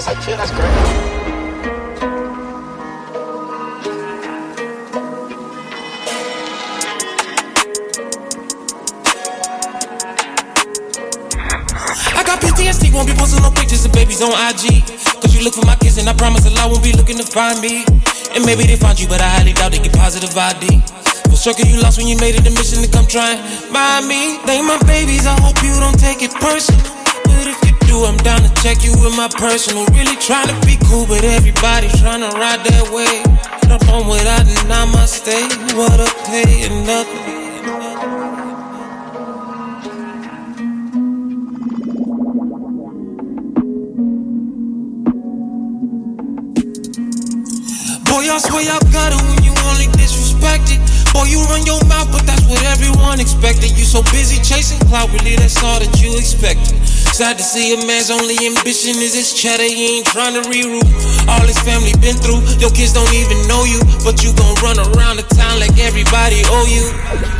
That's like, yeah, that's great. I got PTSD, won't be posting no pictures of babies on IG. Cause you look for my kids, and I promise the law won't be looking to find me. And maybe they find you, but I highly doubt they get positive ID. For sure, you lost when you made it a mission to come try find me. They my babies, I hope you don't take it personal. But if you do, I'm down to check you with my personal. Really trying to be cool, but everybody's trying to ride that way. Up on without an namaste. What a pay and nothing. Boy, I swear I got it when you only everyone expected. You so busy chasing clout, really, that's all that you expected. Sad to see a man's only ambition is his cheddar. He ain't trying to reroute all his family been through. Your kids don't even know you, but you gon' run around the town like everybody owe you.